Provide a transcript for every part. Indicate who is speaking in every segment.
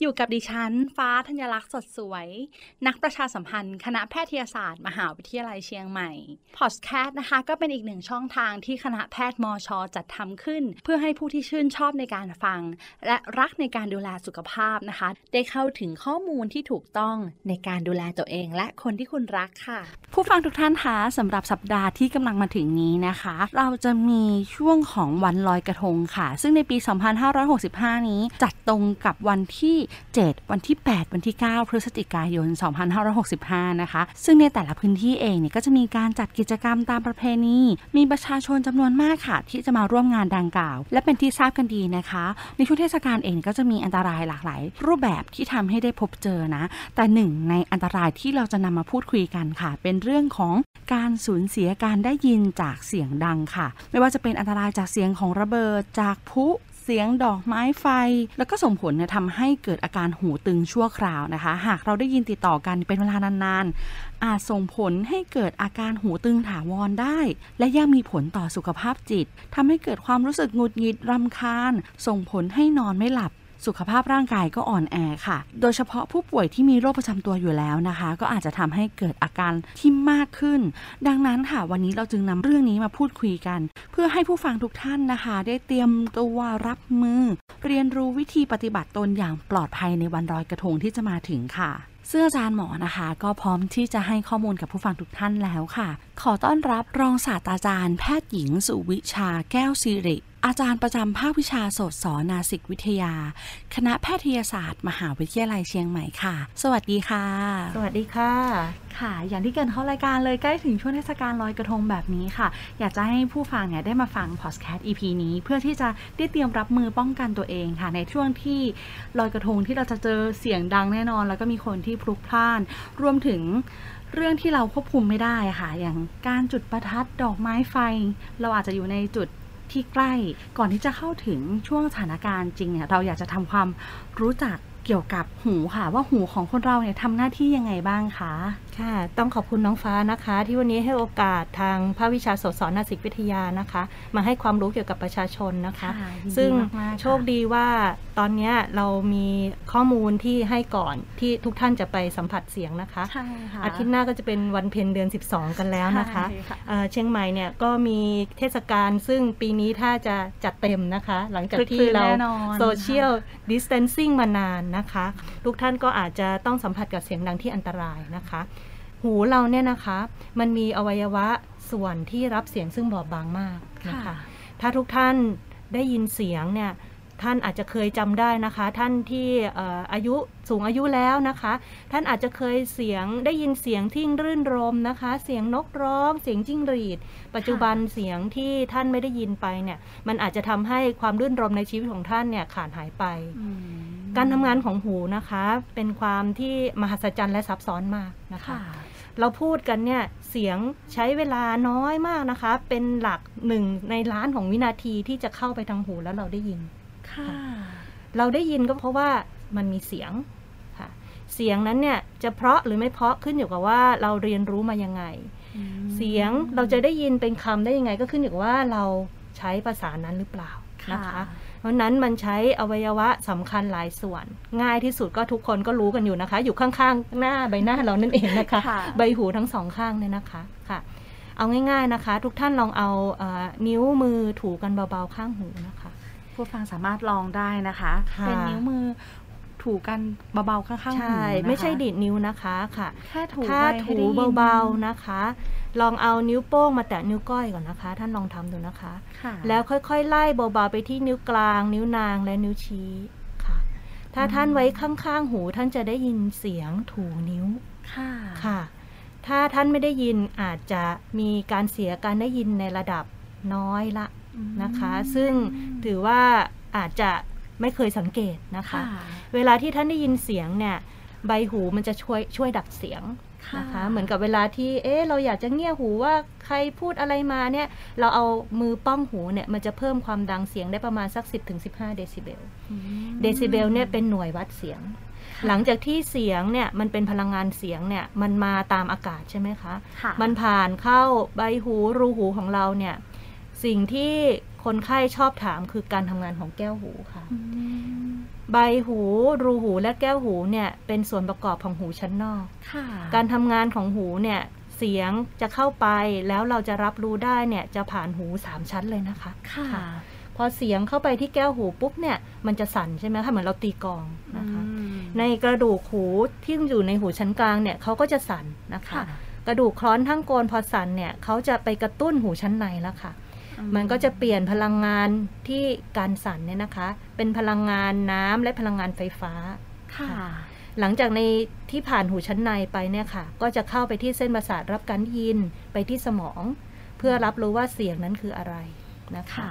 Speaker 1: อยู่กับดิฉัน ฟ้าธัญลักษณ์สดสวย นักประชาสัมพันธ์ คณะแพทยศาสตร์ มหาวิทยาลัยเชียงใหม่ พอดแคสต์นะคะ ก็เป็นอีกหนึ่งช่องทางที่คณะแพทย์มอชอจัดทำขึ้น เพื่อให้ผู้ที่ชื่นชอบในการฟัง และรักในการดูแลสุขภาพนะคะ ได้เข้าถึงข้อมูลที่ถูกต้องในการดูแลตัวเอง และคนที่คุณรักค่ะ ผู้ฟังทุกท่านคะสำหรับสัปดาห์ที่กำลังมาถึงนี้นะคะ เราจะมีช่วงของวันลอยกระทงค่ะ ซึ่งในปี 2565 นี้จัดตรงกับวันที่7 วันที่ 8 วันที่ 9 พฤศจิกายน 2565 นะคะ ซึ่งในแต่ละพื้นที่เองเนี่ยก็จะมีการจัดกิจกรรมตามประเพณี มีประชาชนจำนวนมากค่ะ ที่จะมาร่วมงานดังกล่าว และเป็นที่ทราบกันดีนะคะ ในช่วงเทศกาลเองก็จะมีอันตรายหลากหลาย รูปแบบที่ทำให้ได้พบเจอนะ แต่หนึ่งในอันตรายที่เราจะนำมาพูดคุยกันค่ะ เป็นเรื่องของการสูญเสียการได้ยินจากเสียงดังค่ะ ไม่ว่าจะเป็นอันตรายจากเสียงของระเบิดจากพุ เสียงดอกไม้ไฟ แล้วก็ส่งผลเนี่ยทำให้เกิดอาการหูตึงชั่วคราวนะคะ หากเราได้ยินติดต่อกันเป็นเวลานานๆ อาจส่งผลให้เกิดอาการหูตึงถาวรได้ และยังมีผลต่อสุขภาพจิตทำให้เกิดความรู้สึกหงุดหงิดรำคาญ ส่งผลให้นอนไม่หลับ สุขภาพร่างกายก็อ่อนแอค่ะ โดยเฉพาะผู้ป่วยที่มีโรคประจำตัวอยู่แล้วนะคะ ก็อาจจะทำให้เกิดอาการที่มากขึ้น ดังนั้นค่ะ วันนี้เราจึงนำเรื่องนี้มาพูดคุยกัน เพื่อให้ผู้ฟังทุกท่านนะคะ ได้เตรียมตัวรับมือ เรียนรู้วิธีปฏิบัติตนอย่างปลอดภัยในวันลอยกระทงที่จะมาถึงค่ะซึ่งอาจารย์หมอนะคะ ก็พร้อมที่จะให้ข้อมูลกับผู้ฟังทุกท่านแล้วค่ะ ขอต้อนรับรองศาสตราจารย์ แพทย์หญิง สุวิชาแก้วสิริ อาจารย์ประจำภาควิชาโสตศนาสิกวิทยา คณะแพทยศาสตร์ มหาวิทยาลัยเชียงใหม่ค่ะ สวัสดีค่ะ
Speaker 2: สวัสดีค่ะ
Speaker 1: ค่ะ อย่างที่เกรินเข้ารายการเลยใกล้ถึงช่วงเทศกาลลอยกระทงแบบนี้ค่ะ อยากจะให้ผู้ฟังเนี่ยได้มาฟังพอดแคสต์ EP นี้เพื่อที่จะได้เตรียมรับมือป้องกันตัวเองค่ะ ในช่วงที่ลอยกระทงที่เราจะเจอเสียงดังแน่นอน แล้วก็มีคนที่พลุกพล่าน รวมถึงเรื่องที่เราควบคุมไม่ได้ค่ะ อย่างการจุดประทัดดอกไม้ไฟ เราอาจจะอยู่ในจุด ที่ใกล้ก่อนที่จะเข้าถึงช่วงสถานการณ์จริงเนี่ยเราอยากจะทำความรู้จักเกี่ยวกับหูค่ะ ว่าหูของคนเราเนี่ยทำหน้าที่ยังไงบ้างคะ
Speaker 2: ค่ะ ต้องขอบคุณน้องฟ้านะคะ ที่วันนี้ให้โอกาสทางภาควิชาโสตสอนนาสิกวิทยานะคะ มาให้ความรู้เกี่ยวกับประชาชนนะคะ
Speaker 1: ค่ะยินดี
Speaker 2: ซึ่ง
Speaker 1: มากๆค่ะ
Speaker 2: โชคดีว่าตอนเนี้ยเรามีข้อมูลที่ให้ก่อนที่ทุกท่านจะไปสัมผัสเสียงนะคะ
Speaker 1: ใช่ค่ะ
Speaker 2: อาทิตย์หน้าก็จะเป็นวันเพ็ญเดือน 12 กันแล้วนะคะ
Speaker 1: ใช่ค่ะ
Speaker 2: เอ่อเชียงใหม่เนี่ยก็มีเทศกาลซึ่งปีนี้ถ้าจะจัดเต็มนะคะ หลังจากที่เรา
Speaker 1: คลึกคลื้นแน่นอน
Speaker 2: โซเชียลดิสเทนซิ่งมานานนะคะ ทุกท่านก็อาจจะต้องสัมผัสกับเสียงดังที่อันตรายนะคะ หูเราเนี่ยนะคะ มันมีอวัยวะส่วนที่รับเสียงซึ่งบอบบางมากนะคะ
Speaker 1: ค่ะ
Speaker 2: ถ้าทุกท่านได้ยินเสียงเนี่ยท่านอาจจะเคยจำได้นะคะ ท่านที่เอ่ออายุสูงอายุแล้วนะคะ ท่านอาจจะเคยเสียงได้ยินเสียงที่รื่นรมนะคะ เสียงนกร้อง เสียงจิ้งหรีด ปัจจุบันเสียงที่ท่านไม่ได้ยินไปเนี่ยมันอาจจะทำให้ความรื่นรมในชีวิตของท่านเนี่ยขาดหายไป
Speaker 1: อืม
Speaker 2: การทำงานของหูนะคะ เป็นความที่มหัศจรรย์และซับซ้อนมากนะคะ
Speaker 1: ค่ะ
Speaker 2: เราพูดกันเนี่ยเสียงใช้เวลาน้อยมากนะคะ เป็นหลักหนึ่งในล้านของวินาทีที่จะเข้าไปทางหูแล้วเราได้ยิน
Speaker 1: ค่ะ
Speaker 2: เราได้ยินก็เพราะว่ามันมีเสียงค่ะ เสียงนั้นเนี่ยจะเพราะหรือไม่เพราะขึ้นอยู่กับว่าเราเรียนรู้มายังไง เสียงเราจะได้ยินเป็นคำได้ยังไง ก็ขึ้นอยู่กับว่าเราใช้ภาษานั้นหรือเปล่านะคะเพ ราะฉะนั้นมันใช้อวัยวะสำคัญหลายส่วน ง่ายที่สุดก็ทุกคนก็รู้กันอยู่นะคะ อยู่ข้างๆ หน้าใบหน้าเรานั่นเองนะคะ
Speaker 1: ค่ะ
Speaker 2: ใบหูทั้งสองข้างเนี่ยนะคะค่ะ เอาง่ายๆนะคะ ทุกท่านลองเอาเอ่อนิ้วมือถูกันเบาๆข้างหูนะคะ
Speaker 1: ผู้ฟังสามารถลองได้นะคะ
Speaker 2: ค่ะ
Speaker 1: เป็นนิ้วมือถูกันเบาๆข้างๆหู
Speaker 2: ใช่
Speaker 1: นะคะ
Speaker 2: ไม่ใช่ดีดนิ้วนะคะค่ะ
Speaker 1: แค่ถู
Speaker 2: ถ้า
Speaker 1: ไปให้
Speaker 2: ถู
Speaker 1: ได้ยิน
Speaker 2: เบาๆนะคะ ลองเอานิ้วโป้งมาแตะนิ้วก้อยก่อนนะคะ ท่านลองทำดูนะคะ
Speaker 1: ค่ะ
Speaker 2: แล้วค่อยๆ ไล่เบาๆไปที่นิ้วกลาง นิ้วนางและนิ้วชี้ค่ะ ถ้าท่านไว้ข้างๆหูท่านจะได้ยินเสียงถูนิ้ว
Speaker 1: ค่ะ
Speaker 2: ค่ะ ถ้าท่านไม่ได้ยินอาจจะมีการเสียการได้ยินในระดับน้อยละนะคะ ซึ่งถือว่าอาจจะไม่เคยสังเกตนะคะ
Speaker 1: ค่ะ
Speaker 2: เวลาที่ท่านได้ยินเสียงเนี่ย ใบหูมันจะช่วยช่วยดับเสียง นะคะ เหมือนกับเวลาที่เอ๊ะเราอยากจะเงี่ยหูว่าใครพูดอะไรมาเนี่ย เราเอามือป้องหูเนี่ยมันจะเพิ่มความดังเสียงได้ประมาณสัก 10-15 เดซิเบล
Speaker 1: อืม
Speaker 2: เดซิเบลเนี่ยเป็นหน่วยวัดเสียงหลังจากที่เสียงเนี่ยมันเป็นพลังงานเสียงเนี่ยมันมาตามอากาศใช่ไหมคะ
Speaker 1: ค่ะ
Speaker 2: มันผ่านเข้าใบหูรูหูของเราเนี่ยสิ่งที่คนไข้ชอบถามคือการทำงานของแก้วหูค่ะ
Speaker 1: อืม
Speaker 2: ใบหู รูหูและแก้วหูเนี่ยเป็นส่วนประกอบของหูชั้นนอก
Speaker 1: ค่ะ
Speaker 2: การทำงานของหูเนี่ยเสียงจะเข้าไปแล้วเราจะรับรู้ได้เนี่ยจะผ่านหูสามชั้นเลยนะคะ
Speaker 1: ค่ะ
Speaker 2: ค่ะพอเสียงเข้าไปที่แก้วหูปุ๊บเนี่ยมันจะสั่นใช่ไหมคะเหมือนเราตีกลองนะคะ
Speaker 1: อืม
Speaker 2: ในกระดูกหูที่อยู่ในหูชั้นกลางเนี่ยเขาก็จะสั่นนะคะ
Speaker 1: ค่ะ
Speaker 2: กระดูกคล้อนทั้งโกนพอสั่นเนี่ยเขาจะไปกระตุ้นหูชั้นในแล้วค่ะ มันก็จะเปลี่ยนพลังงานที่การสั่นเนี่ยนะคะ เป็นพลังงานน้ำและพลังงานไฟฟ้า
Speaker 1: ค่ะ
Speaker 2: หลังจากในที่ผ่านหูชั้นในไปเนี่ยค่ะ ก็จะเข้าไปที่เส้นประสาทรับการได้ยินไปที่สมอง เพื่อรับรู้ว่าเสียงนั้นคืออะไรนะคะ
Speaker 1: ค่ะ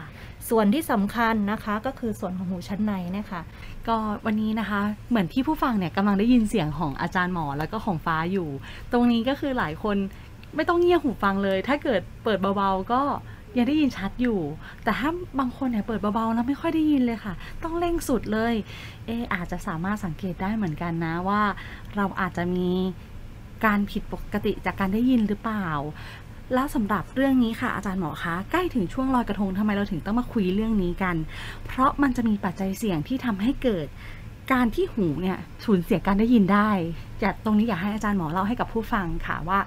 Speaker 2: ส่วนที่สำคัญนะคะก็คือส่วนของหูชั้นในเนี่ยค่ะ
Speaker 1: ก็วันนี้นะคะเหมือนที่ผู้ฟังเนี่ยกำลังได้ยินเสียงของอาจารย์หมอแล้วก็ของฟ้าอยู่ ตรงนี้ก็คือหลายคนไม่ต้องเงี่ยหูฟังเลย ถ้าเกิดเปิดเบาๆก็ ยังได้ยินชัดอยู่ แต่ถ้าบางคนเนี่ยเปิดเบาๆแล้วไม่ค่อยได้ยินเลยค่ะ ต้องเร่งสุดเลยเอออาจจะสามารถสังเกตได้เหมือนกันนะว่า เราอาจจะมีการผิดปกติจากการได้ยินหรือเปล่า แล้วสำหรับเรื่องนี้ค่ะอาจารย์หมอคะใกล้ถึงช่วงลอยกระทงทำไมเราถึงต้องมาคุยเรื่องนี้กัน เพราะมันจะมีปัจจัยเสี่ยงที่ทำให้เกิดการที่หูเนี่ยสูญเสียการได้ยินได้อยากตรงนี้อยากให้อาจารย์หมอเล่าให้กับผู้ฟังค่ะว่า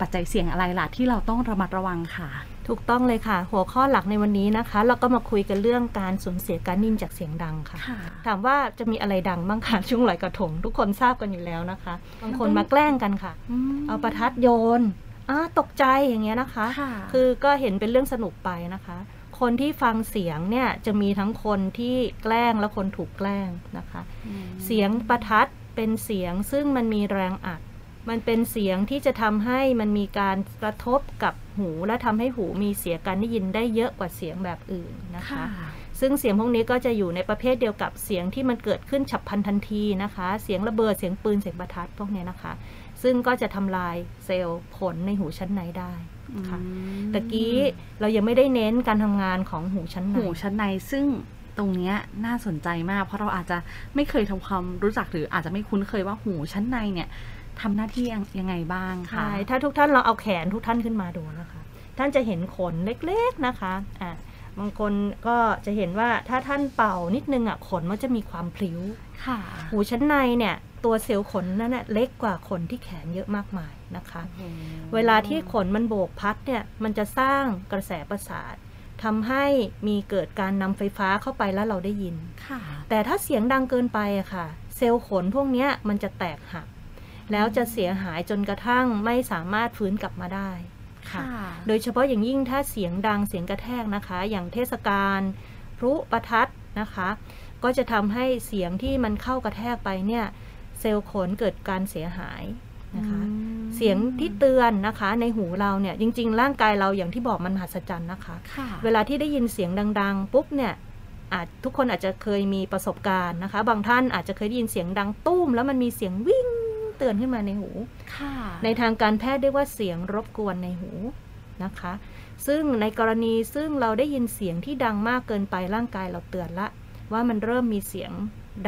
Speaker 1: ปัจจัยเสี่ยงอะไรล่ะที่เราต้องระมัดระวังค่ะ
Speaker 2: ถูกต้องเลยค่ะ หัวข้อหลักในวันนี้นะคะ เราก็มาคุยกันเรื่องการสูญเสียการได้ยินจากเสียงดังค่ะ
Speaker 1: ค่ะ
Speaker 2: ถามว่าจะมีอะไรดังบ้างคะช่วงลอยกระทงทุกคนทราบกันอยู่แล้วนะคะ บางคนมาแกล้งกันค่ะ เอาประทัดโยนอ้าตกใจอย่างเงี้ยนะคะ
Speaker 1: ค่ะ
Speaker 2: คือก็เห็นเป็นเรื่องสนุกไปนะคะ คนที่ฟังเสียงเนี่ยจะมีทั้งคนที่แกล้งและคนถูกแกล้งนะคะ เสียงประทัดเป็นเสียงซึ่งมันมีแรงอัดมันเป็นเสียงที่จะทำให้มันมีการกระทบกับ หูและทำให้หูมีเสียการได้ยินได้เยอะกว่าเสียงแบบอื่นนะคะ
Speaker 1: ค่ะ
Speaker 2: ซึ่งเสียงพวกนี้ก็จะอยู่ในประเภทเดียวกับเสียงที่มันเกิดขึ้นฉับพลันทันทีนะคะ เสียงระเบิดเสียงปืนเสียงประทัดพวกเนี้ยนะคะ ซึ่งก็จะทำลายเซลล์ขนในหูชั้นในได้ค่ะตะกี้เรายังไม่ได้เน้นการทำงานของหูชั้นใน
Speaker 1: หูชั้นในซึ่งตรงเนี้ยน่าสนใจมาก เพราะเราอาจจะไม่เคยทำความรู้จักหรืออาจจะไม่คุ้นเคยว่าหูชั้นในเนี่ย ทำหน้าที่ยังไงบ้างค่ะ
Speaker 2: ใช่ถ้าทุกท่านลองเอาแขนทุกท่านขึ้นมาดูนะคะ ท่านจะเห็นขนเล็กๆนะคะอะบางคนก็จะเห็นว่าถ้าท่านเป่านิดนึงอะขนมันจะมีความพลิ้ว
Speaker 1: ค่ะ
Speaker 2: หูชั้นในเนี่ย ตัวเซลล์ขนนั่นน่ะเล็กกว่าขนที่แขนเยอะมากมายนะคะ เวลาที่ขนมันโบกพัดเนี่ยมันจะสร้างกระแสประสาททำให้มีเกิดการนำไฟฟ้าเข้าไปแล้วเราได้ยิน
Speaker 1: ค่ะ
Speaker 2: แต่ถ้าเสียงดังเกินไปอะค่ะ เซลล์ขนพวกเนี้ยมันจะแตกหัก แล้วจะเสียหายจนกระทั่งไม่สามารถฟื้นกลับมาได้ค่ะ โดยเฉพาะอย่างยิ่งถ้าเสียงดังเสียงกระแทกนะคะ อย่างเทศกาลพลุประทัดนะคะ ก็จะทำให้เสียงที่มันเข้ากระแทกไปเนี่ยเซลล์ขนเกิดการเสียหายนะคะเสียงที่เตือนนะคะในหูเราเนี่ยจริง ๆ ร่างกายเราอย่างที่บอกมันมหัศจรรย์นะคะ
Speaker 1: ค่ะ
Speaker 2: เวลาที่ได้ยินเสียงดัง ๆ ปุ๊บเนี่ยอาจทุกคนอาจจะเคยมีประสบการณ์นะคะ บางท่านอาจจะเคยได้ยินเสียงดังตุ้ม แล้วมันมีเสียงวิ่ง เตือนขึ้นมาในหู
Speaker 1: ค่ะ
Speaker 2: ในทางการแพทย์เรียกว่าเสียงรบกวนในหูนะคะ ซึ่งในกรณีซึ่งเราได้ยินเสียงที่ดังมากเกินไปร่างกายเราเตือนละ ว่ามันเริ่มมีเสียง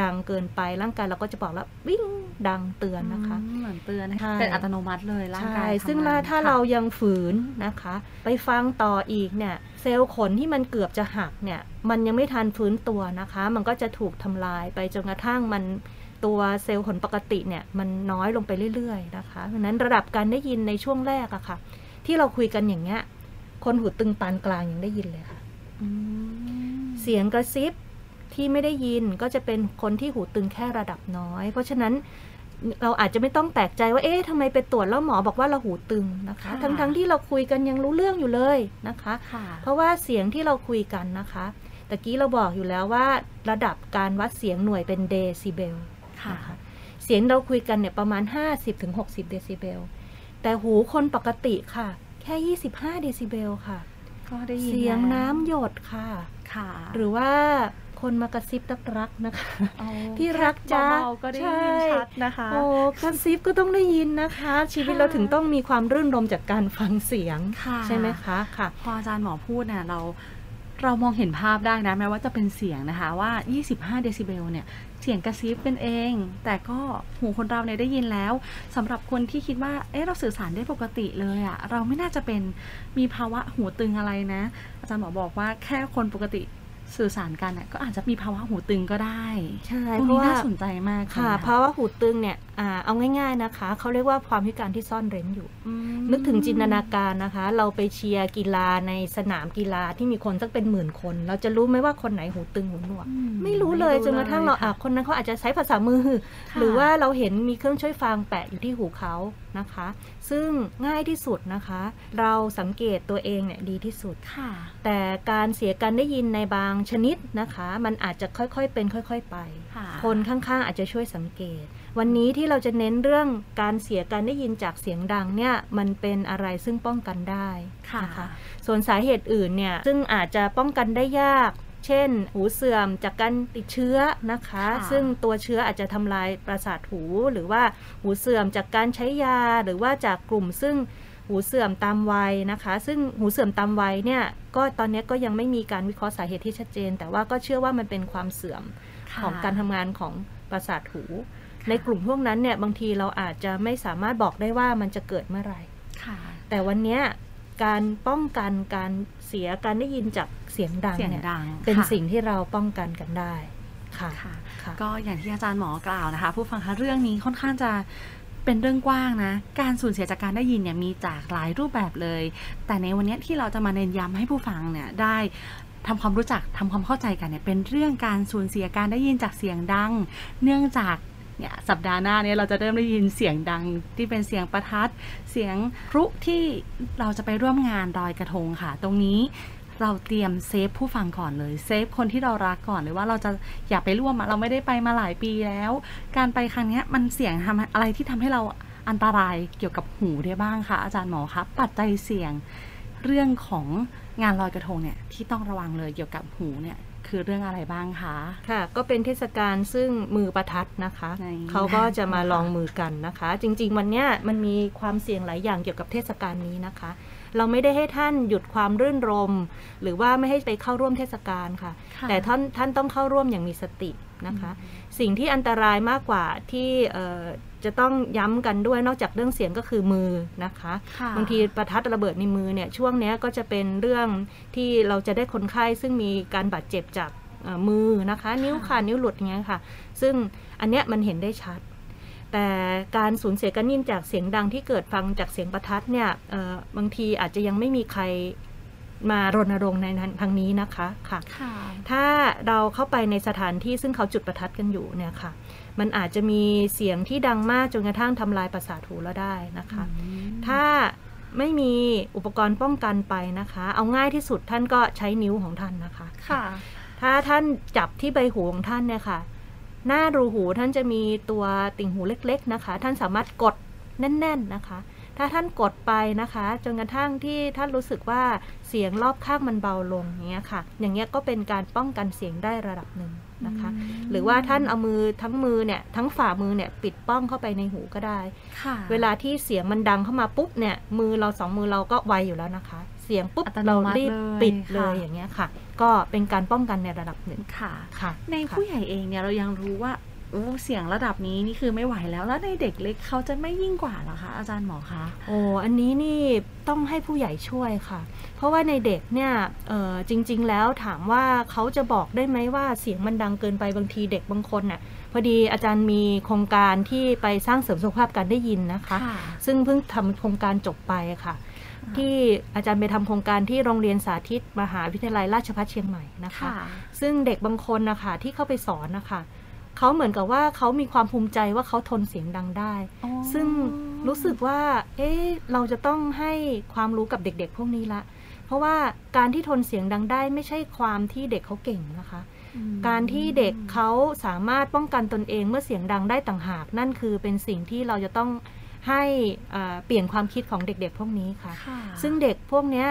Speaker 2: ดังเกินไปร่างกายเราก็จะบอกแล้ววิ่งดังเตือนนะคะ
Speaker 1: อืมเหมือนเตือน
Speaker 2: ใช่
Speaker 1: เป็นอัตโนมัติเลยร่าง
Speaker 2: ใช่
Speaker 1: กาย
Speaker 2: ซึ่ง
Speaker 1: ทำง
Speaker 2: ถ้านถ้า
Speaker 1: ค่ะ
Speaker 2: เรายังฝืนนะคะ ไปฟังต่ออีกเนี่ยเซลล์ขนที่มันเกือบจะหักเนี่ยมันยังไม่ทันฟื้นตัวนะคะ มันก็จะถูกทำลายไปจนกระทั่งมัน ตัวเซลล์ขนปกติเนี่ยมันน้อยลงไปเรื่อยๆนะคะเพราะฉะนั้นระดับการได้ยินในช่วงแรกอะค่ะ ที่เราคุยกันอย่างเงี้ย คนหูตึงปานกลางยังได้ยินเลยค่ะ
Speaker 1: อืม
Speaker 2: เสียงกระซิบที่ไม่ได้ยินก็จะเป็นคนที่หูตึงแค่ระดับน้อย เพราะฉะนั้นเราอาจจะไม่ต้องแปลกใจว่า เอ๊ะทำไมไปตรวจแล้วหมอบอกว่าเราหูตึงนะคะ ทั้งๆที่เราคุยกันยังรู้เรื่องอยู่เลยนะคะ
Speaker 1: ค่ะ
Speaker 2: เพราะว่าเสียงที่เราคุยกันนะคะตะกี้เราบอกอยู่แล้วว่าระดับการวัดเสียงหน่วยเป็นเดซิเบล
Speaker 1: ค่ะ
Speaker 2: นะคะเสียงเราคุยกันเนี่ยประมาณ 50-60 เดซิเบล แต่หูคนปกติค่ะ แค่ 25 เดซิเบลค่ะ
Speaker 1: ก็ได้ยิน
Speaker 2: เสียง
Speaker 1: แล้ว
Speaker 2: น้ำหยดค่ะ
Speaker 1: ค่ะ
Speaker 2: หรือว่าคนมากระซิบรักๆนะคะ
Speaker 1: เอา
Speaker 2: ที่รักจ๊ะ
Speaker 1: เบาๆก็ได้ยิน
Speaker 2: ใช่
Speaker 1: ชัดนะคะ
Speaker 2: โอ้กระซิบก็ต้องได้ยินนะคะ ชีวิตเราถึงต้องมีความรื่นรมจากการฟังเสียง
Speaker 1: ค่ะ
Speaker 2: ใช่ไหมคะค่ะ
Speaker 1: พออาจารย์หมอพูดเนี่ยเราเรามองเห็นภาพได้นะแม้ว่าจะเป็นเสียงนะคะว่า 25 เดซิเบลเนี่ยเสียงกระซิบเป็นเอง แต่ก็หูคนเราเนี่ยได้ยินแล้วสำหรับคนที่คิดว่าเอ๊ะเราสื่อสารได้ปกติเลยอะเราไม่น่าจะเป็นมีภาวะหูตึงอะไรนะ อาจารย์หมอบอกว่าแค่คนปกติ สื่อสารกันน่ะก็อาจจะมีภาวะหูตึงก็ได้
Speaker 2: ใช่
Speaker 1: ตรง
Speaker 2: เพ
Speaker 1: นี้
Speaker 2: ราะว่า
Speaker 1: น่าสนใจมาก
Speaker 2: ค่ะ
Speaker 1: น
Speaker 2: ภาวะหูตึงเนี่ยอ่าเอาง่าย ๆนะคะเขาเรียกว่าความพิการที่ซ่อนเร้นอยู่
Speaker 1: อืม
Speaker 2: นึกถึงจินตนาการนะคะ เราไปเชียร์กีฬาในสนามกีฬาที่มีคนสักเป็นหมื่นคน เราจะรู้ไหมว่าคนไหนหูตึงหูหนวก
Speaker 1: อื
Speaker 2: ไม่รู้เลยจนกระทั่งเราอะคนนั้นเขาอาจจะใช้ภาษามือ
Speaker 1: ค่ะ
Speaker 2: หรือว่าเราเห็นมีเครื่องช่วยฟังแปะอยู่ที่หูเขานะคะ ซึ่งง่ายที่สุดนะคะ เราสังเกตตัวเองเนี่ยดีที่สุด
Speaker 1: ค่ะ
Speaker 2: แต่การเสียการได้ยินในบางชนิดนะคะ มันอาจจะค่อยๆเป็นค่อย ๆไป
Speaker 1: ค่ะ
Speaker 2: คนข้างๆอาจจะช่วยสังเกต วันนี้ที่เราจะเน้นเรื่องการเสียการได้ยินจากเสียงดังเนี่ยมันเป็นอะไรซึ่งป้องกันได้
Speaker 1: ค่ะ
Speaker 2: นะคะส่วนสาเหตุอื่นเนี่ยซึ่งอาจจะป้องกันได้ยาก เช่น หูเสื่อมจากการติดเชื้อนะคะ
Speaker 1: ค่ะ
Speaker 2: ซึ่งตัวเชื้ออาจจะทำลายประสาทหู หรือว่าหูเสื่อมจากการใช้ยา หรือว่าจากกลุ่มซึ่งหูเสื่อมตามวัยนะคะ ซึ่งหูเสื่อมตามวัยเนี่ย ก็ตอนนี้ก็ยังไม่มีการวิเคราะห์สาเหตุที่ชัดเจน แต่ว่าก็เชื่อว่ามันเป็นความเสื่อม
Speaker 1: ค่ะ
Speaker 2: ของการทำงานของประสาทหู
Speaker 1: ค่ะ
Speaker 2: ในกลุ่มพวกนั้นเนี่ยบางทีเราอาจจะไม่สามารถบอกได้ว่ามันจะเกิดเมื่อไหร่
Speaker 1: ค่ะ
Speaker 2: แต่วันเนี้ยการป้องกันการเสียการได้ยินจาก เสียงดัง
Speaker 1: เสียง
Speaker 2: เนี่ย
Speaker 1: ดัง
Speaker 2: เป็น
Speaker 1: ค่ะ
Speaker 2: สิ่งที่เราป้องกันกันได้ค่ะ
Speaker 1: ค่ะ
Speaker 2: ค่ะ
Speaker 1: ก็อย่างที่อาจารย์หมอกล่าวนะคะ ผู้ฟังคะเรื่องนี้ค่อนข้างจะเป็นเรื่องกว้างนะ การสูญเสียจากการได้ยินเนี่ยมีจากหลายรูปแบบเลย แต่ในวันนี้ที่เราจะมาเน้นย้ำให้ผู้ฟังเนี่ยได้ทำความรู้จักทำความเข้าใจกันเนี่ยเป็นเรื่องการสูญเสียการได้ยินจากเสียงดัง เนื่องจากเนี่ยสัปดาห์หน้าเนี่ยเราจะเริ่มได้ยินเสียงดังที่เป็นเสียงประทัดเสียงพลุที่เราจะไปร่วมงานลอยกระทงค่ะ ตรงนี้ เราเตรียมเซฟผู้ฟังก่อนเลยเซฟคนที่เรารักก่อนเลยว่าเราจะอยากไปร่วมอะเราไม่ได้ไปมาหลายปีแล้ว การไปครั้งเนี้ยมันเสี่ยงทำอะไรที่ทำให้เราอันตรายเกี่ยวกับหูได้บ้างคะอาจารย์หมอครับปัจจัยเสี่ยงเรื่องของงานลอยกระทงเนี่ยที่ต้องระวังเลยเกี่ยวกับหูเนี่ยคือเรื่องอะไรบ้างคะ
Speaker 2: ค่ะ ก็เป็นเทศกาลซึ่งมือประทัดนะคะ
Speaker 1: ใน
Speaker 2: เขาก็จะมา
Speaker 1: นะคะ
Speaker 2: ลองมือกันนะคะ จริง ๆ วันเนี้ยมันมีความเสี่ยงหลายอย่างเกี่ยวกับเทศกาลนี้นะคะ เราไม่ได้ให้ท่านหยุดความรื่นรม หรือว่าไม่ให้ไปเข้าร่วมเทศกาลค่ะ
Speaker 1: ค่ะ
Speaker 2: แต่ท่านท่านต้องเข้าร่วมอย่างมีสตินะคะ สิ่งที่อันตรายมากกว่าที่เอ่อจะต้องย้ำกันด้วยนอกจากเรื่องเสียงก็คือมือนะคะ
Speaker 1: ค่ะ
Speaker 2: บางทีประทัดระเบิดในมือเนี่ยช่วงเนี้ยก็จะเป็นเรื่องที่เราจะได้คนไข้ซึ่งมีการบาดเจ็บจากเอ่อมือนะคะ นิ้วขาดนิ้วหลุดอย่างเงี้ยค่ะ ซึ่งอันเนี้ยมันเห็นได้ชัด แต่การสูญเสียการยินจากเสียงดังที่เกิดฟังจากเสียงประทัดเนี่ยเอ่อบางทีอาจจะยังไม่มีใครมารณรงค์ในทางนี้นะคะค่ะ
Speaker 1: ค่ะ
Speaker 2: ถ้าเราเข้าไปในสถานที่ซึ่งเขาจุดประทัดกันอยู่เนี่ยค่ะ มันอาจจะมีเสียงที่ดังมากจนกระทั่งทำลายประสาทหูเราได้นะคะ ถ้าไม่มีอุปกรณ์ป้องกันไปนะคะ เอาง่ายที่สุดท่านก็ใช้นิ้วของท่านนะคะ
Speaker 1: ค่ะ
Speaker 2: ถ้าท่านจับที่ใบหูของท่านเนี่ยค่ะ หน้ารูหูท่านจะมีตัวติ่งหูเล็กๆนะคะ ท่านสามารถกดแน่น ๆนะคะ ถ้าท่านกดไปนะคะจนกระทั่งที่ท่านรู้สึกว่าเสียงรอบข้างมันเบาลงอย่างเงี้ยค่ะ อย่างเงี้ยก็เป็นการป้องกันเสียงได้ระดับหนึ่งนะคะ หรือว่าท่านเอามือทั้งมือเนี่ยทั้งฝ่ามือเนี่ยปิดป้องเข้าไปในหูก็ได้
Speaker 1: ค่ะ
Speaker 2: เวลาที่เสียงมันดังเข้ามาปุ๊บเนี่ยมือเราสองมือเราก็ไวอยู่แล้วนะคะเสียงปุ๊บ
Speaker 1: อัตโน
Speaker 2: เรา
Speaker 1: มัติ
Speaker 2: รีบ
Speaker 1: เลย
Speaker 2: ปิดเลย
Speaker 1: ค่ะ
Speaker 2: อย่างเงี้ยค่ะ ก็เป็นการป้องกันในระดับหนึ่ง
Speaker 1: ค่ะ
Speaker 2: ค่ะ
Speaker 1: ใน
Speaker 2: ค่ะ
Speaker 1: ผู้ใหญ่เองเนี่ยเรายังรู้ว่าโอ้เสียงระดับนี้นี่คือไม่ไหวแล้วแล้วในเด็กเล็กเขาจะไม่ยิ่งกว่าเหรอคะอาจารย์หมอคะ
Speaker 2: โอ้อันนี้นี่ต้องให้ผู้ใหญ่ช่วยค่ะ เพราะว่าในเด็กเนี่ยเออจริง ๆ แล้วถามว่าเขาจะบอกได้ไหมว่าเสียงมันดังเกินไปบางทีเด็กบางคนน่ะพอดีอาจารย์มีโครงการที่ไปสร้างเสริมสุขภาพการได้ยินนะคะ
Speaker 1: ค่ะ
Speaker 2: ซึ่งเพิ่งทำโครงการจบไปค่ะ ที่อาจารย์ไปทำโครงการที่โรงเรียนสาธิต มหาวิทยาลัยราชภัฏเชียงใหม่นะคะ
Speaker 1: ค่ะ
Speaker 2: ซึ่งเด็กบางคนนะคะที่เข้าไปสอนนะคะเขาเหมือนกับว่าเขามีความภูมิใจว่าเขาทนเสียงดังได้
Speaker 1: อ๋อ
Speaker 2: ซึ่งรู้สึกว่า เอ๊ะเราจะต้องให้ความรู้กับเด็กๆ พวกนี้ละ เพราะว่าการที่ทนเสียงดังได้ไม่ใช่ความที่เด็กเขาเก่งนะคะ การที่เด็กเขาสามารถป้องกันตนเองเมื่อเสียงดังได้ต่างหาก นั่นคือเป็นสิ่งที่เราจะต้อง ให้อ่าเปลี่ยนความคิดของเด็กๆ พวกนี้ค่ะ
Speaker 1: ค่ะ
Speaker 2: ซึ่งเด็กพวกเนี้ย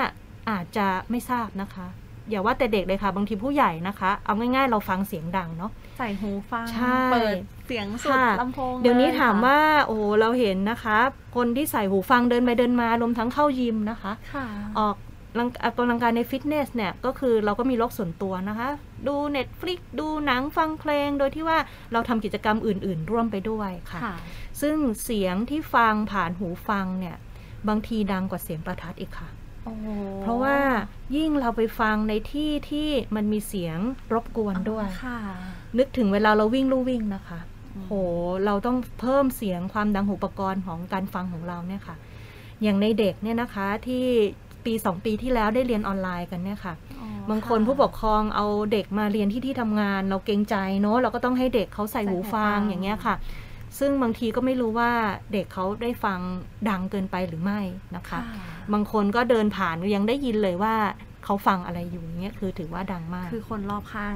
Speaker 2: อาจจะไม่ทราบนะคะ อย่าว่าแต่เด็กเลยค่ะ บางทีผู้ใหญ่นะคะ เอาง่ายๆ เราฟังเสียงดังเนาะ
Speaker 1: ใส่หูฟัง
Speaker 2: ใช่
Speaker 1: เปิดเสียงสุด
Speaker 2: ค่ะ
Speaker 1: ลำโพง
Speaker 2: เดี๋ยวนี้
Speaker 1: ล
Speaker 2: ถาม
Speaker 1: ค่ะ
Speaker 2: ว่าโอ้โหเราเห็นนะคะ คนที่ใส่หูฟังเดินไปเดินมารวมทั้งเข้ายิมนะคะ
Speaker 1: ค่ะ
Speaker 2: ออกกำลังออกกำลังกายในฟิตเนสเนี่ย ก็คือเราก็มีโลกส่วนตัวนะคะ ดู Netflix ดูหนังฟังเพลง โดยที่ว่าเราทำกิจกรรมอื่น ๆ ร่วมไปด้วยค่ะ
Speaker 1: ค่ะ
Speaker 2: ซึ่งเสียงที่ฟังผ่านหูฟังเนี่ย บางทีดังกว่าเสียงประทัดอีกค่ะ
Speaker 1: โอ้
Speaker 2: เพราะว่ายิ่งเราไปฟังในที่ที่มันมีเสียงรบกวนด้วย
Speaker 1: ค่ะ
Speaker 2: นึกถึงเวลาเราวิ่งลู่วิ่งนะคะ
Speaker 1: อืม
Speaker 2: โห เราต้องเพิ่มเสียงความดังหูอุปกรณ์ของการฟังของเราเนี่ยค่ะ อย่างในเด็กเนี่ยนะคะที่ปีสองปีที่แล้วได้เรียนออนไลน์กันเนี่ยค่ะ
Speaker 1: อ๋อ บา
Speaker 2: งคนะผู้ปกครองเอาเด็กมาเรียนที่ที่ทำงาน เราเกรงใจเนอะเราก็ต้องให้เด็กเขาใส่
Speaker 1: ใส่
Speaker 2: หู
Speaker 1: หูฟั
Speaker 2: ฟัง
Speaker 1: ง
Speaker 2: อย่างเงี้ยค่ะ ซึ่งบางทีก็ไม่รู้ว่าเด็กเขาได้ฟังดังเกินไปหรือไม่นะคะ บางคนก็เดินผ่านยังได้ยินเลยว่าเขาฟังอะไรอยู่อย่างเงี้ยคือถือว่าดังมาก
Speaker 1: คือคนรอบข้าง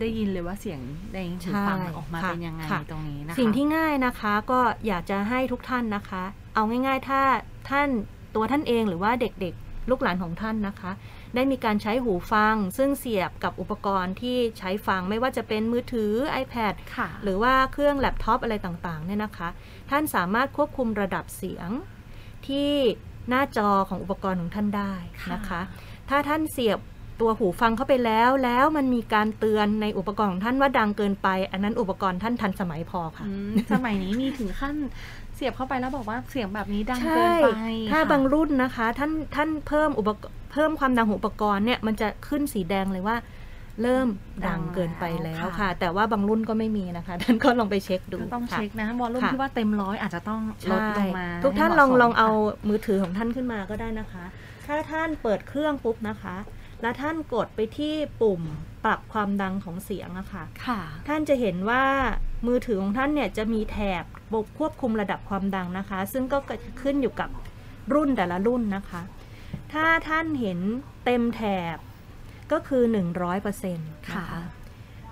Speaker 1: ได้ยินเลยว่าเสียงในหูฟังออกมา
Speaker 2: ค่ะ
Speaker 1: เป็นยังไง
Speaker 2: ค่ะ
Speaker 1: ตรงนี้นะคะ
Speaker 2: สิ่งที่ง่ายนะคะก็อยากจะให้ทุกท่านนะคะ เอาง่าย ๆ ถ้าท่านตัวท่านเองหรือว่าเด็กๆ ลูกหลานของท่านนะคะ ได้มีการใช้หูฟัง ซึ่งเสียบกับอุปกรณ์ที่ใช้ฟังไม่ว่าจะเป็นมือถือ iPad
Speaker 1: ค่ะ
Speaker 2: หรือว่าเครื่องแล็ปท็อปอะไรต่างๆเนี่ยนะคะ ท่านสามารถควบคุมระดับเสียงที่หน้าจอของอุปกรณ์ของท่านได้นะคะ ถ้าท่านเสียบตัวหูฟังเข้าไปแล้ว แล้วมันมีการเตือนในอุปกรณ์ของท่านว่าดังเกินไป อันนั้นอุปกรณ์ท่านทันสมัยพอค่ะ
Speaker 1: อืมสมัยนี้มีถึงขั้นเสียบเข้าไปแล้วบอกว่าเสียงแบบนี้ดัง
Speaker 2: ใช่
Speaker 1: เกินไป
Speaker 2: ถ้า
Speaker 1: ค่ะ
Speaker 2: บางรุ่นนะคะ ท่านท่านเพิ่มอุปก เพิ่มความดังของอุปกรณ์เนี่ยมันจะขึ้นสีแดงเลยว่า เริ่มดังเกินไปแล้วค่ะ แต่ว่าบางรุ่นก็ไม่มีนะคะท่านก็ลองไปเช็คดู
Speaker 1: ก็ต้อง
Speaker 2: ค่ะ
Speaker 1: เช็คนะวอลลุ่ม
Speaker 2: ค่ะ
Speaker 1: ที่ว่าเต็มร้อยอาจจะต้องลดลงมา
Speaker 2: ใช่ทุกท่าน
Speaker 1: ให้
Speaker 2: ล
Speaker 1: ห
Speaker 2: อง
Speaker 1: มะสม
Speaker 2: ลองเอา
Speaker 1: ค่ะ
Speaker 2: มือถือของท่านขึ้นมาก็ได้นะคะ ถ้าท่านเปิดเครื่องปุ๊บนะคะ แล้วท่านกดไปที่ปุ่มปรับความดังของเสียงอะค่ะ
Speaker 1: ค่ะ
Speaker 2: ท่านจะเห็นว่ามือถือของท่านเนี่ยจะมีแถบควบคุมระดับความดังนะคะ ซึ่งก็ขึ้นอยู่กับรุ่นแต่ละรุ่นนะคะ ถ้าท่านเห็นเต็มแถบก็คือ 100%นะคะ
Speaker 1: ค่ะ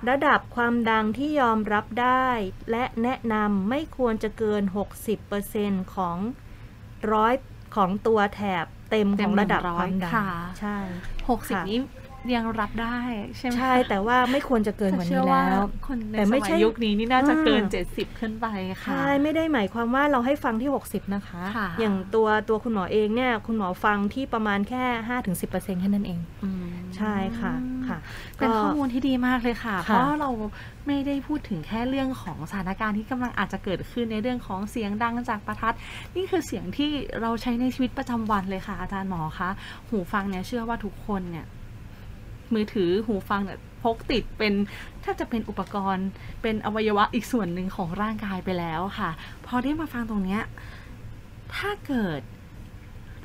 Speaker 2: ระดับความดังที่ยอมรับได้ และแนะนำไม่ควรจะเกิน 60%ของร้อยของตัวแถบเต็ม
Speaker 1: เต็
Speaker 2: ข
Speaker 1: ม
Speaker 2: องระดับความดัง
Speaker 1: ค่ะ
Speaker 2: ใช่
Speaker 1: หกสิบ
Speaker 2: ค่ะ
Speaker 1: นี้ ยังรับได้ใช่ไหม
Speaker 2: ใช่แต่ว่าไม่ควรจะเกินกว่า
Speaker 1: เชื่
Speaker 2: นี้
Speaker 1: อว่า
Speaker 2: แล้ว
Speaker 1: คนใน
Speaker 2: แต่
Speaker 1: ส
Speaker 2: ไม่
Speaker 1: มั
Speaker 2: ใช่
Speaker 1: ยยุคนี้นี่น่าจะเกิน
Speaker 2: อืม
Speaker 1: เจ็ดสิบขึ้นไปค่ะ
Speaker 2: ใช่ไม่ได้หมายความว่าเราให้ฟังที่ 60 นะคะ
Speaker 1: ค่ะ
Speaker 2: อย่างตัวตัวคุณหมอเองเนี่ยคุณหมอฟังที่ประมาณแค่ 5-10%แค่นั้นเอง
Speaker 1: อืม
Speaker 2: ใช่ค่ะค่ะ
Speaker 1: เป็นข้อมูลที่ดีมากเลยค่ะ เพ
Speaker 2: ค่ะ
Speaker 1: ราะเราไม่ได้พูดถึงแค่เรื่องของสถานการณ์ที่กำลังอาจจะเกิดขึ้นในเรื่องของเสียงดังจากประทัด นี่คือเสียงที่เราใช้ในชีวิตประจำวันเลยค่ะ อาจารย์หมอคะหูฟังเนี่ยเชื่อว่าทุกคนเนี่ย มือถือหูฟังเนี่ยพกติดเป็นถ้าจะเป็นอุปกรณ์ เป็นอวัยวะอีกส่วนหนึ่งของร่างกายไปแล้วค่ะ พอได้มาฟังตรงเนี้ยถ้าเกิด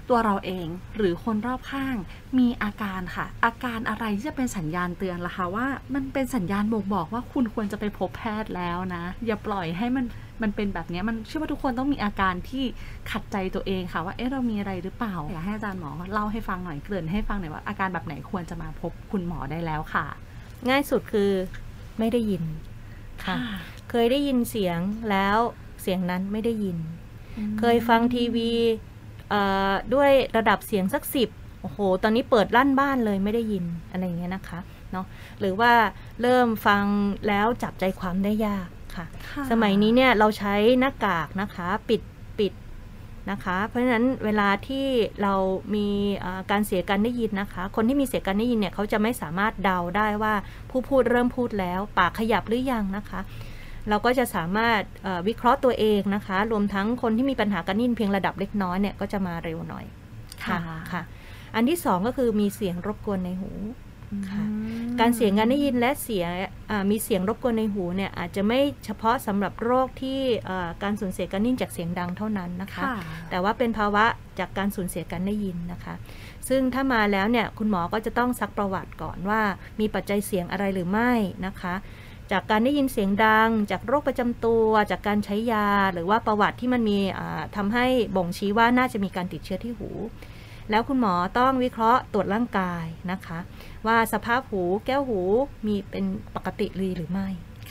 Speaker 1: ตัวเราเองหรือคนรอบข้างมีอาการค่ะ อาการอะไรที่จะเป็นสัญญาณเตือนล่ะคะว่า มันเป็นสัญญาณบ่งบอกว่าคุณควรจะไปพบแพทย์แล้วนะ อย่าปล่อยให้มันมันเป็นแบบเนี้ยมันเชื่อว่าทุกคนต้องมีอาการที่ขัดใจตัวเองค่ะว่าเอ๊ะเรามีอะไรหรือเปล่าอยากให้อาจารย์หมอเล่าให้ฟังหน่อยเกริ่นให้ฟังหน่อยว่าอาการแบบไหนควรจะมาพบคุณหมอได้แล้วค่ะ
Speaker 2: ง่ายสุดคือไม่ได้ยินค่ะ เคยได้ยินเสียงแล้วเสียงนั้นไม่ได้ยิน เคยฟังทีวีเอ่อ ด้วยระดับเสียงสักสิบโอ้โห ตอนนี้เปิดลั่นบ้านเลยไม่ได้ยินอะไรอย่างเงี้ยนะคะเนาะหรือว่าเริ่มฟังแล้วจับใจความได้ยากค่ะ
Speaker 1: ค่ะ
Speaker 2: สมัยนี้เนี่ยเราใช้หน้ากากนะคะปิดปิดนะคะ เพราะฉะนั้นเวลาที่เรามีเอ่อการเสียการได้ยินนะคะ คนที่มีเสียการได้ยินเนี่ยเขาจะไม่สามารถเดาได้ว่าผู้พูดเริ่มพูดแล้ว ปากขยับหรือยังนะคะ เราก็จะสามารถเอ่อวิเคราะห์ตัวเองนะคะ รวมทั้งคนที่มีปัญหาการได้ยินเพียงระดับเล็กน้อยเนี่ยก็จะมาเร็วหน่อย
Speaker 1: ค่ะ
Speaker 2: ค่ะ อันที่สองก็คือมีเสียงรบกวนในหูค่ะ
Speaker 1: อืม
Speaker 2: การเสียงการได้ยินและเสียอ่ามีเสียงรบกวนในหูเนี่ยอาจจะไม่เฉพาะสำหรับโรคที่เอ่อการสูญเสียการได้ยินจากเสียงดังเท่านั้นนะคะ
Speaker 1: ค่ะ
Speaker 2: แต่ว่าเป็นภาวะจากการสูญเสียการได้ยินนะคะ ซึ่งถ้ามาแล้วเนี่ยคุณหมอก็จะต้องซักประวัติก่อนว่ามีปัจจัยเสียงอะไรหรือไม่นะคะ จากการได้ยินเสียงดัง จากโรคประจำตัว จากการใช้ยา หรือว่าประวัติที่มันมีอ่าทำให้บ่งชี้ว่าน่าจะมีการติดเชื้อที่หู แล้วคุณหมอต้องวิเคราะห์ตรวจร่างกายนะคะ ว่าสภาพหูแก้วหูมีเป็นปกติหรือไม่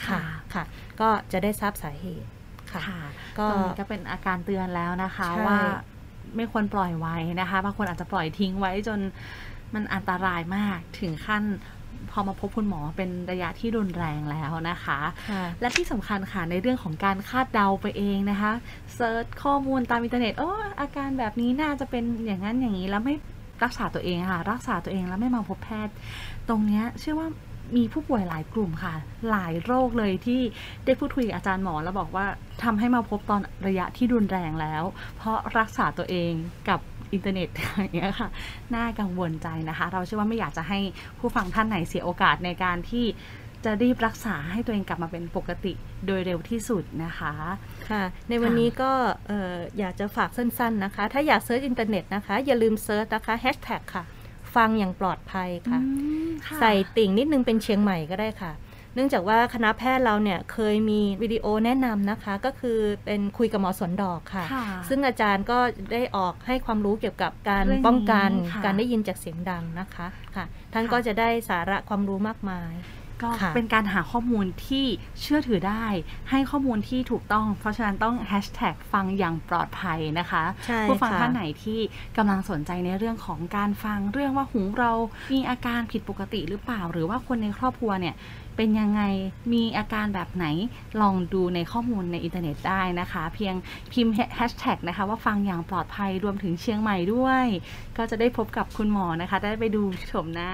Speaker 1: ค่ะ
Speaker 2: ค่ะ ก็จะได้ทราบสาเหตุค่ะ
Speaker 1: ค่ะ
Speaker 2: ก็
Speaker 1: ตรงนี้ก็เป็นอาการเตือนแล้วนะคะ
Speaker 2: ใช่
Speaker 1: ว่าไม่ควรปล่อยไว้นะคะบางคนอาจจะปล่อยทิ้งไว้จนมันอันตรายมากถึงขั้น พอมาพบคุณหมอเป็นระยะที่รุนแรงแล้วนะคะ
Speaker 2: ค่ะ
Speaker 1: และที่สำคัญค่ะในเรื่องของการคาดเดาไปเองนะคะsearch ข้อมูลตามอินเทอร์เน็ตโอ้อาการแบบนี้น่าจะเป็นอย่างนั้นอย่างนี้แล้วไม่รักษาตัวเองค่ะ รักษาตัวเองแล้วไม่มาพบแพทย์ ตรงเนี้ยเชื่อว่ามีผู้ป่วยหลายกลุ่มค่ะ หลายโรคเลยที่ได้พูดคุยกับอาจารย์หมอแล้วบอกว่าทำให้มาพบตอนระยะที่รุนแรงแล้ว เพราะรักษาตัวเองกับ อินเทอร์เน็ตอย่างเงี้ยค่ะ น่ากังวลใจนะคะ เราเชื่อว่าไม่อยากจะให้ผู้ฟังท่านไหนเสียโอกาสในการที่จะรีบรักษาให้ตัวเองกลับมาเป็นปกติโดยเร็วที่สุดนะคะ
Speaker 2: ค่ะในวันนี้ก็เอ่ออยากจะฝากสั้นๆนะคะ ถ้าอยาก search อินเทอร์เน็ตนะคะ อย่าลืม search นะคะแฮชแท็กค่ะ ฟังอย่างปลอดภัยค่ะ
Speaker 1: อืมค่ะ
Speaker 2: ใส่ติ่งนิดนึงเป็นเชียงใหม่ก็ได้ค่ะ เนื่องจากว่าคณะแพทย์เราเนี่ยเคยมีวิดีโอแนะนำนะคะ ก็คือเป็นคุยกับหมอสวนดอกค่ะ
Speaker 1: ค่ะ
Speaker 2: ซึ่งอาจารย์ก็ได้ออกให้ความรู้เกี่ยวกับการ
Speaker 1: เรื่องนี้
Speaker 2: ป้องกัน
Speaker 1: ค่ะ
Speaker 2: การได้ยินจากเสียงดังนะคะค่ะ ท่าน
Speaker 1: ค่ะ
Speaker 2: ก็จะได้สาระความรู้มากมาย
Speaker 1: ก็
Speaker 2: ค่ะ
Speaker 1: เป็นการหาข้อมูลที่เชื่อถือได้ ให้ข้อมูลที่ถูกต้อง เพราะฉะนั้นต้องแฮชแท็กฟังอย่างปลอดภัยนะคะ
Speaker 2: ใช่
Speaker 1: ผู้ฟัง
Speaker 2: ค่ะ
Speaker 1: ท่านไหนที่กำลังสนใจในเรื่องของการฟังเรื่องว่าหูเรามีอาการผิดปกติหรือเปล่า หรือว่าคนในครอบครัวเนี่ยเป็นยังไง มีอาการแบบไหน ลองดูในข้อมูลในอินเทอร์เน็ตได้นะคะ เพียงพิมพ์แฮชแท็กนะคะว่าฟังอย่างปลอดภัยรวมถึงเชียงใหม่ด้วย ก็จะได้พบกับคุณหมอนะคะ ได้ไปดูชมหน้า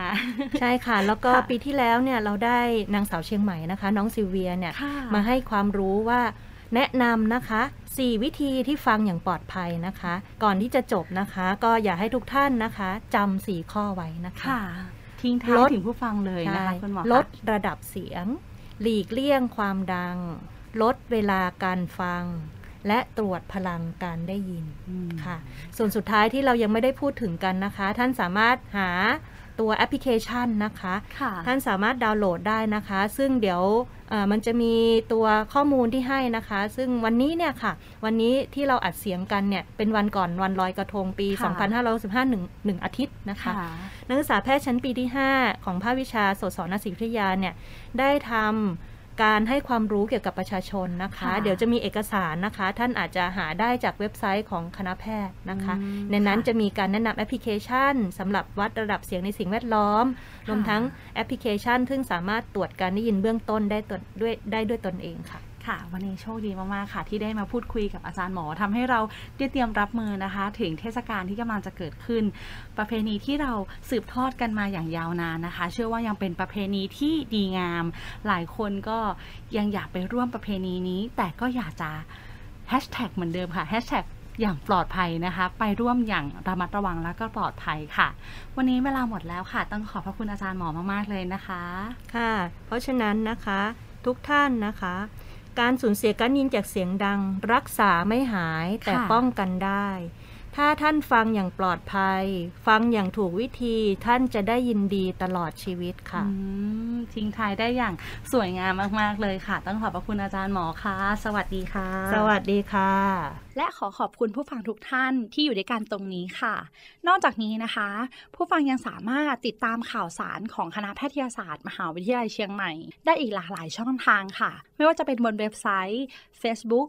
Speaker 2: ใช่ค่ะ แล้วก็
Speaker 1: ค่ะ
Speaker 2: ปีที่แล้วเนี่ยเราได้นางสาวเชียงใหม่นะคะ น้องซิลเวียเนี่ย
Speaker 1: ค่ะ
Speaker 2: มาให้ความรู้ว่าแนะนำนะคะ 4 วิธีที่ฟังอย่างปลอดภัยนะคะ ก่อนที่จะจบนะคะ ก็อยากให้ทุกท่านนะคะจำสี่ข้อไว้นะคะ
Speaker 1: ค่ะทิ้งท้าย
Speaker 2: ลด
Speaker 1: ถึงผู้ฟังเลยนะคะ
Speaker 2: ใช่
Speaker 1: คุณหมอ
Speaker 2: ล
Speaker 1: คะ
Speaker 2: ดระดับเสียง หลีกเลี่ยงความดัง ลดเวลาการฟัง และตรวจพลังการได้ยิน
Speaker 1: อืม
Speaker 2: ค่ะ ส่วนสุดท้ายที่เรายังไม่ได้พูดถึงกันนะคะ ท่านสามารถหา ตัวแอปพลิเคชันนะคะ
Speaker 1: ค่ะ
Speaker 2: ท่านสามารถดาวน์โหลดได้นะคะ ซึ่งเดี๋ยวเอ่อมันจะมีตัวข้อมูลที่ให้นะคะ ซึ่งวันนี้เนี่ยค่ะ วันนี้ที่เราอัดเสียงกันเนี่ย เป็นวันก่อนวันลอยกระทงปี
Speaker 1: ค่ะ
Speaker 2: 2565หนึ่งหนึ่งอาทิตย์นะคะ
Speaker 1: ค่ะ
Speaker 2: นักศึกษาแพทย์ชั้นปีที่ 5 ของภาควิชาโสตศอนาสิกวิทยาเนี่ย ได้ทำ การให้ความรู้เกี่ยวกับประชาชนนะคะ
Speaker 1: ค่ะ
Speaker 2: เดี๋ยวจะมีเอกสารนะคะ ท่านอาจจะหาได้จากเว็บไซต์ของคณะแพทย์นะคะ
Speaker 1: อืม
Speaker 2: ในนั้น
Speaker 1: ค่ะ
Speaker 2: จะมีการแนะนำแอปพลิเคชันสำหรับวัดระดับเสียงในสิ่งแวดล้อม รวมทั้งแอปพลิเคชัน ซึ่งสามารถตรวจการได้ยินเบื้องต้นได้ตนด้วยได้ด้วยตนเองค่ะ
Speaker 1: ค่ะ วันนี้โชคดีมาก ๆ ค่ะ ที่ได้มาพูดคุยกับอาจารย์หมอทำให้เราได้เตรียมรับมือนะคะ ถึงเทศกาลที่กำลังจะเกิดขึ้น ประเพณีที่เราสืบทอดกันมาอย่างยาวนานนะคะ เชื่อว่ายังเป็นประเพณีที่ดีงาม หลายคนก็ยังอยากไปร่วมประเพณีนี้ แต่ก็อยากจะแฮชแท็กเหมือนเดิมค่ะแฮชแท็กอย่างปลอดภัยนะคะ ไปร่วมอย่างระมัดระวังแล้วก็ปลอดภัยค่ะ วันนี้เวลาหมดแล้วค่ะ ต้องขอบพระคุณอาจารย์หมอมากๆเลยนะคะ
Speaker 2: ค่ะ เพราะฉะนั้นนะคะทุกท่านนะคะ การสูญเสียการยินจากเสียงดัง รักษาไม่หายแต่
Speaker 1: ค่ะ
Speaker 2: ป้องกันได้ ถ้าท่านฟังอย่างปลอดภัย ฟังอย่างถูกวิธีท่านจะได้ยินดีตลอดชีวิตค่ะ
Speaker 1: อืมทิ้งท้ายได้อย่างสวยงามมาก ๆ เลยค่ะ ต้องขอบพระคุณอาจารย์หมอค่ะ สวัสดีค่ะ
Speaker 2: สวัสดีค่ะ
Speaker 1: และขอขอบคุณผู้ฟังทุกท่านที่อยู่ด้วยกันตรงนี้ค่ะ นอกจากนี้นะคะ ผู้ฟังยังสามารถติดตามข่าวสารของคณะแพทยศาสตร์ มหาวิทยาลัยเชียงใหม่ ได้อีกหลากหลายช่องทางค่ะ ไม่ว่าจะเป็นบนเว็บไซต์ Facebook